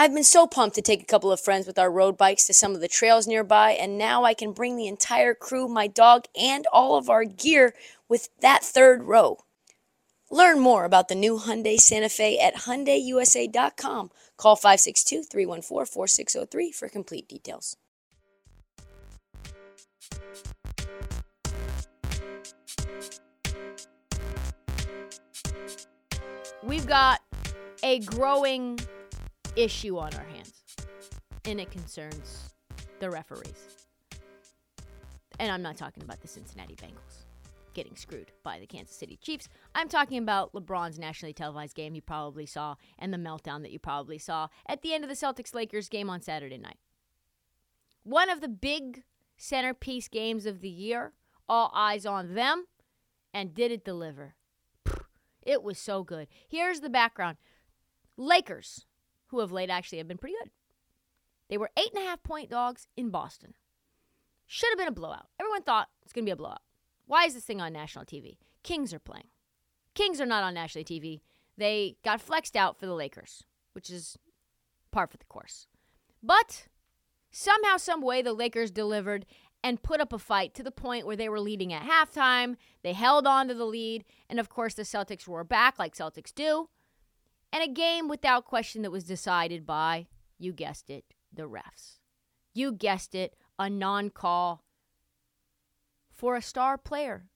I've been so pumped to take a couple of friends with our road bikes to some of the trails nearby, and now I can bring the entire crew, my dog, and all of our gear with that third row. Learn more about the new Hyundai Santa Fe at HyundaiUSA.com. Call 562-314-4603 for complete details. We've got a growing issue on our hands, and it concerns the referees. And I'm not talking about the Cincinnati Bengals getting screwed by the Kansas City Chiefs. I'm talking about LeBron's nationally televised game you probably saw and the meltdown that you probably saw at the end of the Celtics Lakers game on Saturday night. One of the big centerpiece games of the year, all eyes on them, and did it deliver? It was so good. Here's the background Lakers who of late actually have been pretty good. They were eight and a half point dogs in Boston. Should have been a blowout. Everyone thought it's going to be a blowout. Why is this thing on national TV? Kings are playing. Kings are not on national TV. They got flexed out for the Lakers, which is par for the course. But somehow, some way, the Lakers delivered and put up a fight to the point where they were leading at halftime. They held on to the lead, and of course, the Celtics were back like Celtics do. And a game without question that was decided by, you guessed it, the refs. You guessed it, a non call for a star player,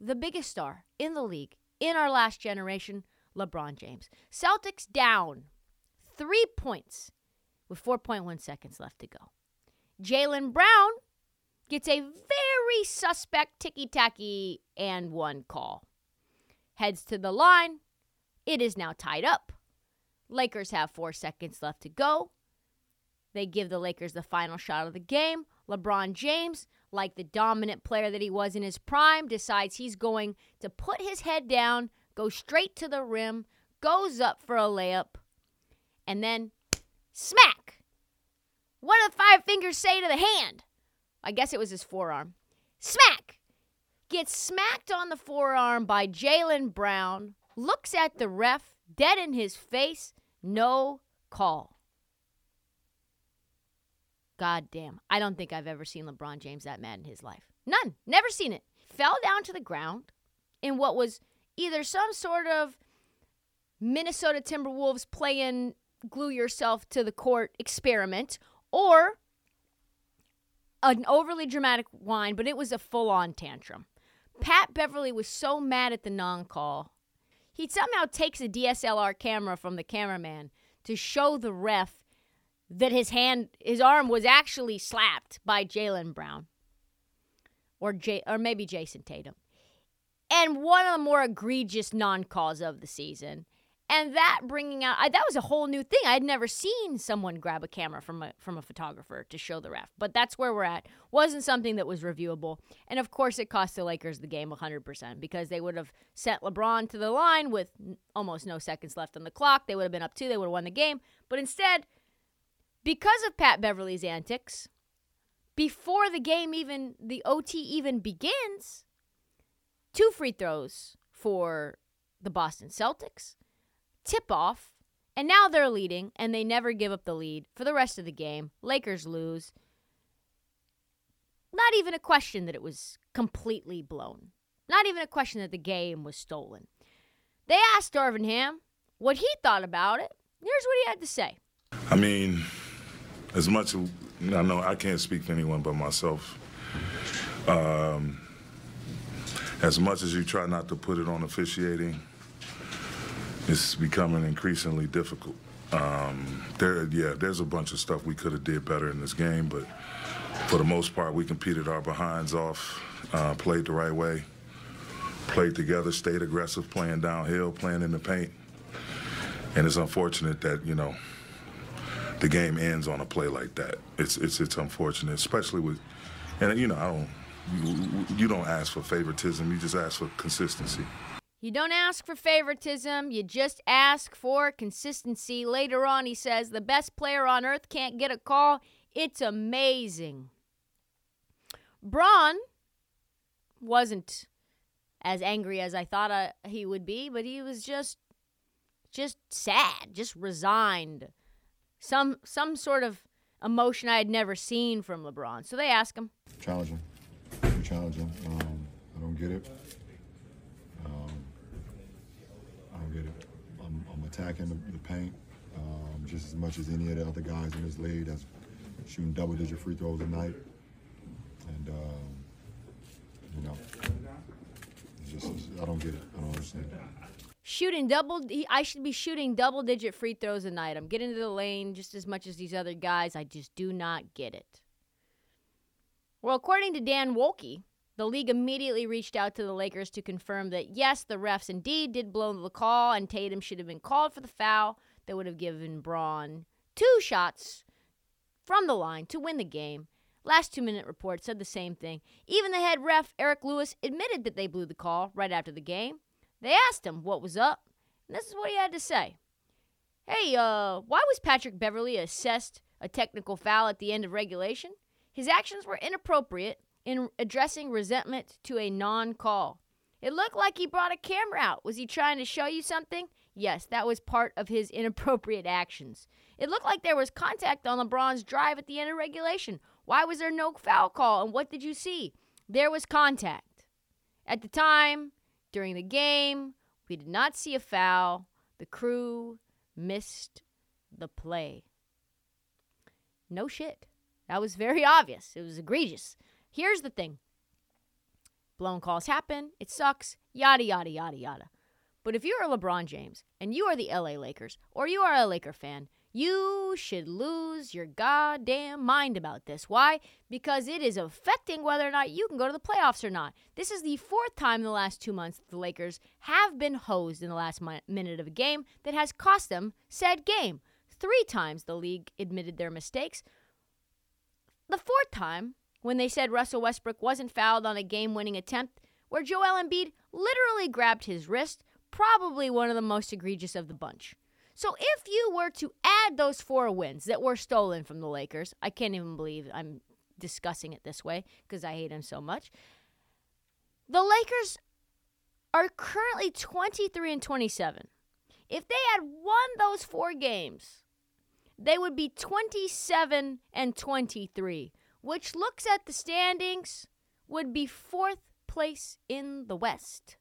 the biggest star in the league in our last generation, LeBron James. Celtics down three points with 4.1 seconds left to go. Jaylen Brown gets a very suspect ticky tacky and one call. Heads to the line. It is now tied up. Lakers have four seconds left to go. They give the Lakers the final shot of the game. LeBron James, like the dominant player that he was in his prime, decides he's going to put his head down, go straight to the rim, goes up for a layup, and then smack. What do the five fingers say to the hand? I guess it was his forearm. Smack! Gets smacked on the forearm by Jaylen Brown, looks at the ref dead in his face, no call. God damn. I don't think I've ever seen LeBron James that mad in his life. None. Never seen it. Fell down to the ground in what was either some sort of Minnesota Timberwolves playing glue yourself to the court experiment or an overly dramatic whine, but it was a full on tantrum. Pat Beverley was so mad at the non call he somehow takes a DSLR camera from the cameraman to show the ref that his hand, his arm was actually slapped by Jaylen Brown or J, or maybe Jayson Tatum. And one of the more egregious non-calls of the season and that bringing out I, that was a whole new thing. I had never seen someone grab a camera from a from a photographer to show the ref, but that's where we're at. Wasn't something that was reviewable, and of course, it cost the Lakers the game 100% because they would have sent LeBron to the line with almost no seconds left on the clock. They would have been up two. They would have won the game, but instead, because of Pat Beverley's antics, before the game even the OT even begins, two free throws for the Boston Celtics tip off, And now they're leading, and they never give up the lead for the rest of the game. Lakers lose. Not even a question that it was completely blown. Not even a question that the game was stolen. They asked Darvin Ham what he thought about it. Here's what he had to say. I mean, as much as I know, I can't speak to anyone but myself. Um, as much as you try not to put it on officiating, it's becoming increasingly difficult. Um, there, yeah, there's a bunch of stuff we could have did better in this game, but for the most part, we competed our behinds off, uh, played the right way, played together, stayed aggressive, playing downhill, playing in the paint. And it's unfortunate that you know the game ends on a play like that. It's it's it's unfortunate, especially with, and you know I don't. You, you don't ask for favoritism. You just ask for consistency. You don't ask for favoritism, you just ask for consistency. Later on, he says, The best player on earth can't get a call. It's amazing. Bron wasn't as angry as I thought uh, he would be, but he was just just sad, just resigned. Some some sort of emotion I had never seen from LeBron. So they ask him. Challenging. Challenging. Um, I don't get it. Um, I don't get it. I'm, I'm attacking the, paint um, just as much as any of the other guys in this league that's shooting double-digit free throws a night. And, um, you know, just, I don't get it. I don't understand shooting double I should be shooting double digit free throws a night. I'm getting to the lane just as much as these other guys. I just do not get it. Well, according to Dan Woike, the league immediately reached out to the Lakers to confirm that yes, the refs indeed did blow the call and Tatum should have been called for the foul that would have given Bron two shots from the line to win the game. Last two minute report said the same thing. Even the head ref, Eric Lewis, admitted that they blew the call right after the game. They asked him what was up, and this is what he had to say. Hey, uh, why was Patrick Beverley assessed a technical foul at the end of regulation? His actions were inappropriate in addressing resentment to a non call. It looked like he brought a camera out. Was he trying to show you something? Yes, that was part of his inappropriate actions. It looked like there was contact on LeBron's drive at the end of regulation. Why was there no foul call? And what did you see? There was contact. At the time, during the game, we did not see a foul. The crew missed the play. No shit. That was very obvious. It was egregious. Here's the thing blown calls happen. It sucks. Yada, yada, yada, yada. But if you're a LeBron James and you are the LA Lakers or you are a Laker fan, you should lose your goddamn mind about this. Why? Because it is affecting whether or not you can go to the playoffs or not. This is the fourth time in the last two months the Lakers have been hosed in the last minute of a game that has cost them said game. Three times the league admitted their mistakes. The fourth time, when they said Russell Westbrook wasn't fouled on a game winning attempt, where Joel Embiid literally grabbed his wrist, probably one of the most egregious of the bunch. So if you were to add those four wins that were stolen from the Lakers, I can't even believe I'm discussing it this way because I hate them so much. The Lakers are currently 23 and 27. If they had won those four games, they would be 27 and 23, which looks at the standings would be fourth place in the West.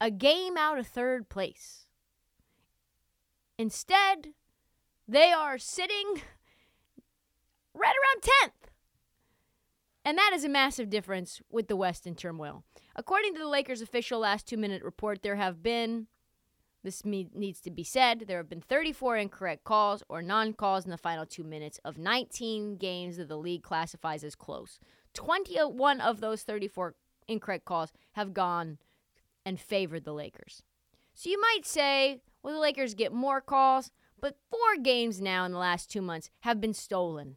A game out of third place. Instead, they are sitting right around 10th. And that is a massive difference with the West in turmoil. According to the Lakers' official last two minute report, there have been, this needs to be said, there have been 34 incorrect calls or non calls in the final two minutes of 19 games that the league classifies as close. 21 uh, of those 34 incorrect calls have gone and favored the Lakers. So you might say, well, the Lakers get more calls? But four games now in the last two months have been stolen.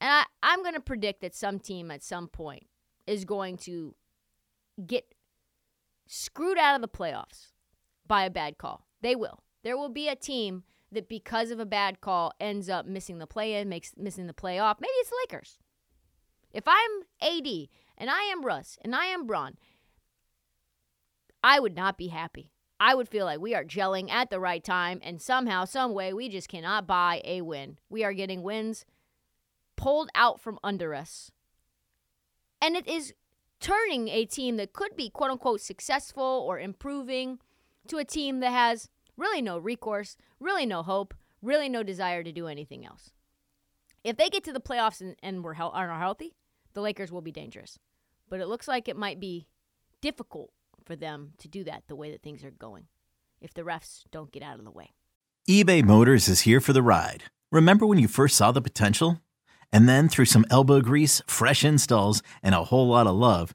And I, I'm going to predict that some team at some point is going to get screwed out of the playoffs by a bad call. They will. There will be a team that because of a bad call ends up missing the play in, makes missing the playoff. Maybe it's the Lakers. If I'm AD and I am Russ and I am Bron, I would not be happy. I would feel like we are gelling at the right time, and somehow, some way, we just cannot buy a win. We are getting wins pulled out from under us. And it is turning a team that could be quote unquote successful or improving to a team that has really no recourse, really no hope, really no desire to do anything else. If they get to the playoffs and, and we're he- are healthy, the Lakers will be dangerous. But it looks like it might be difficult for them to do that the way that things are going if the refs don't get out of the way. eBay Motors is here for the ride. Remember when you first saw the potential? And then through some elbow grease, fresh installs, and a whole lot of love,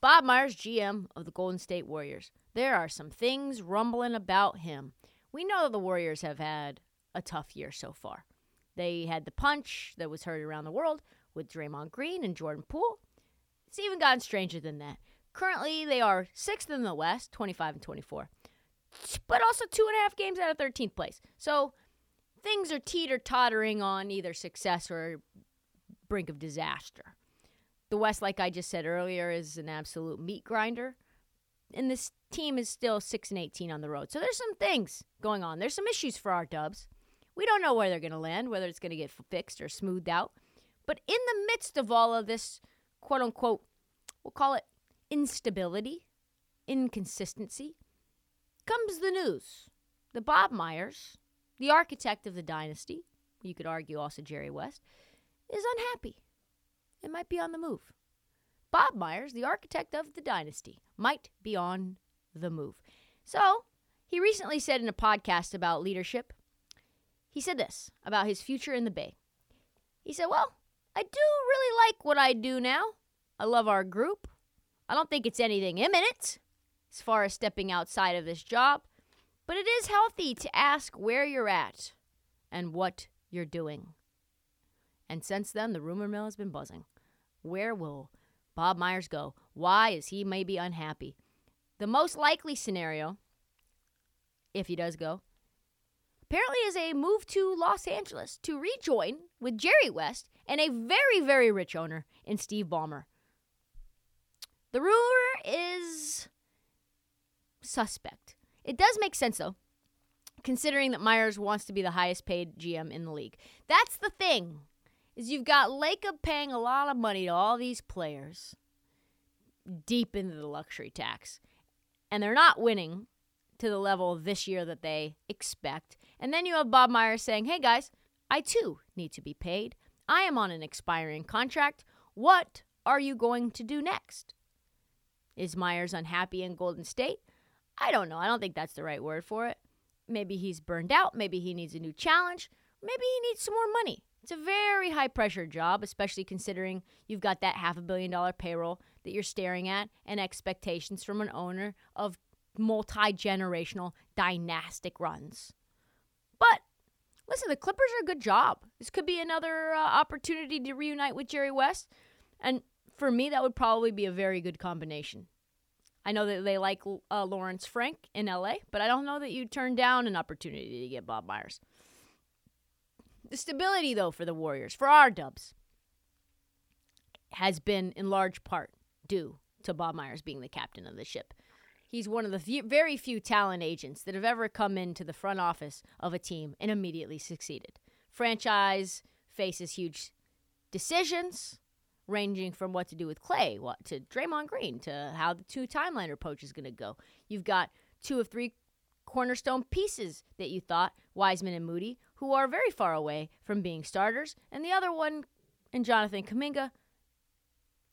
Bob Myers, GM of the Golden State Warriors. There are some things rumbling about him. We know the Warriors have had a tough year so far. They had the punch that was heard around the world with Draymond Green and Jordan Poole. It's even gotten stranger than that. Currently, they are sixth in the West, 25 and 24, but also two and a half games out of 13th place. So things are teeter tottering on either success or brink of disaster. The West, like I just said earlier, is an absolute meat grinder. And this team is still 6 and 18 on the road. So there's some things going on. There's some issues for our Dubs. We don't know where they're going to land, whether it's going to get fixed or smoothed out. But in the midst of all of this, quote unquote, we'll call it instability, inconsistency, comes the news The Bob Myers, the architect of the dynasty, you could argue also Jerry West, is unhappy. It might be on the move. Bob Myers, the architect of the dynasty, might be on the move. So, he recently said in a podcast about leadership, he said this about his future in the Bay. He said, Well, I do really like what I do now. I love our group. I don't think it's anything imminent as far as stepping outside of this job, but it is healthy to ask where you're at and what you're doing. And since then, the rumor mill has been buzzing. Where will Bob Myers go? Why is he maybe unhappy? The most likely scenario, if he does go, apparently is a move to Los Angeles to rejoin with Jerry West and a very, very rich owner in Steve Ballmer. The rumor is suspect. It does make sense, though, considering that Myers wants to be the highest paid GM in the league. That's the thing is you've got Lacob paying a lot of money to all these players deep into the luxury tax. And they're not winning to the level this year that they expect. And then you have Bob Myers saying, hey guys, I too need to be paid. I am on an expiring contract. What are you going to do next? Is Myers unhappy in Golden State? I don't know. I don't think that's the right word for it. Maybe he's burned out. Maybe he needs a new challenge. Maybe he needs some more money. It's a very high pressure job, especially considering you've got that half a billion dollar payroll that you're staring at and expectations from an owner of multi generational dynastic runs. But listen, the Clippers are a good job. This could be another uh, opportunity to reunite with Jerry West. And for me, that would probably be a very good combination. I know that they like uh, Lawrence Frank in LA, but I don't know that you turn down an opportunity to get Bob Myers. The stability, though, for the Warriors, for our dubs, has been in large part due to Bob Myers being the captain of the ship. He's one of the few, very few talent agents that have ever come into the front office of a team and immediately succeeded. Franchise faces huge decisions, ranging from what to do with Klay, what to Draymond Green, to how the two timeline approach is going to go. You've got two of three cornerstone pieces that you thought Wiseman and Moody, who are very far away from being starters, and the other one, and Jonathan Kuminga,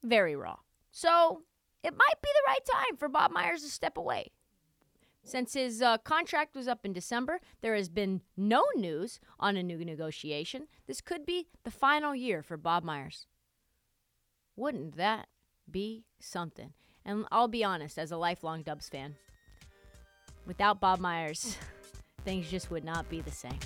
very raw. So it might be the right time for Bob Myers to step away. Since his uh, contract was up in December, there has been no news on a new negotiation. This could be the final year for Bob Myers. Wouldn't that be something? And I'll be honest, as a lifelong Dubs fan, without Bob Myers, things just would not be the same.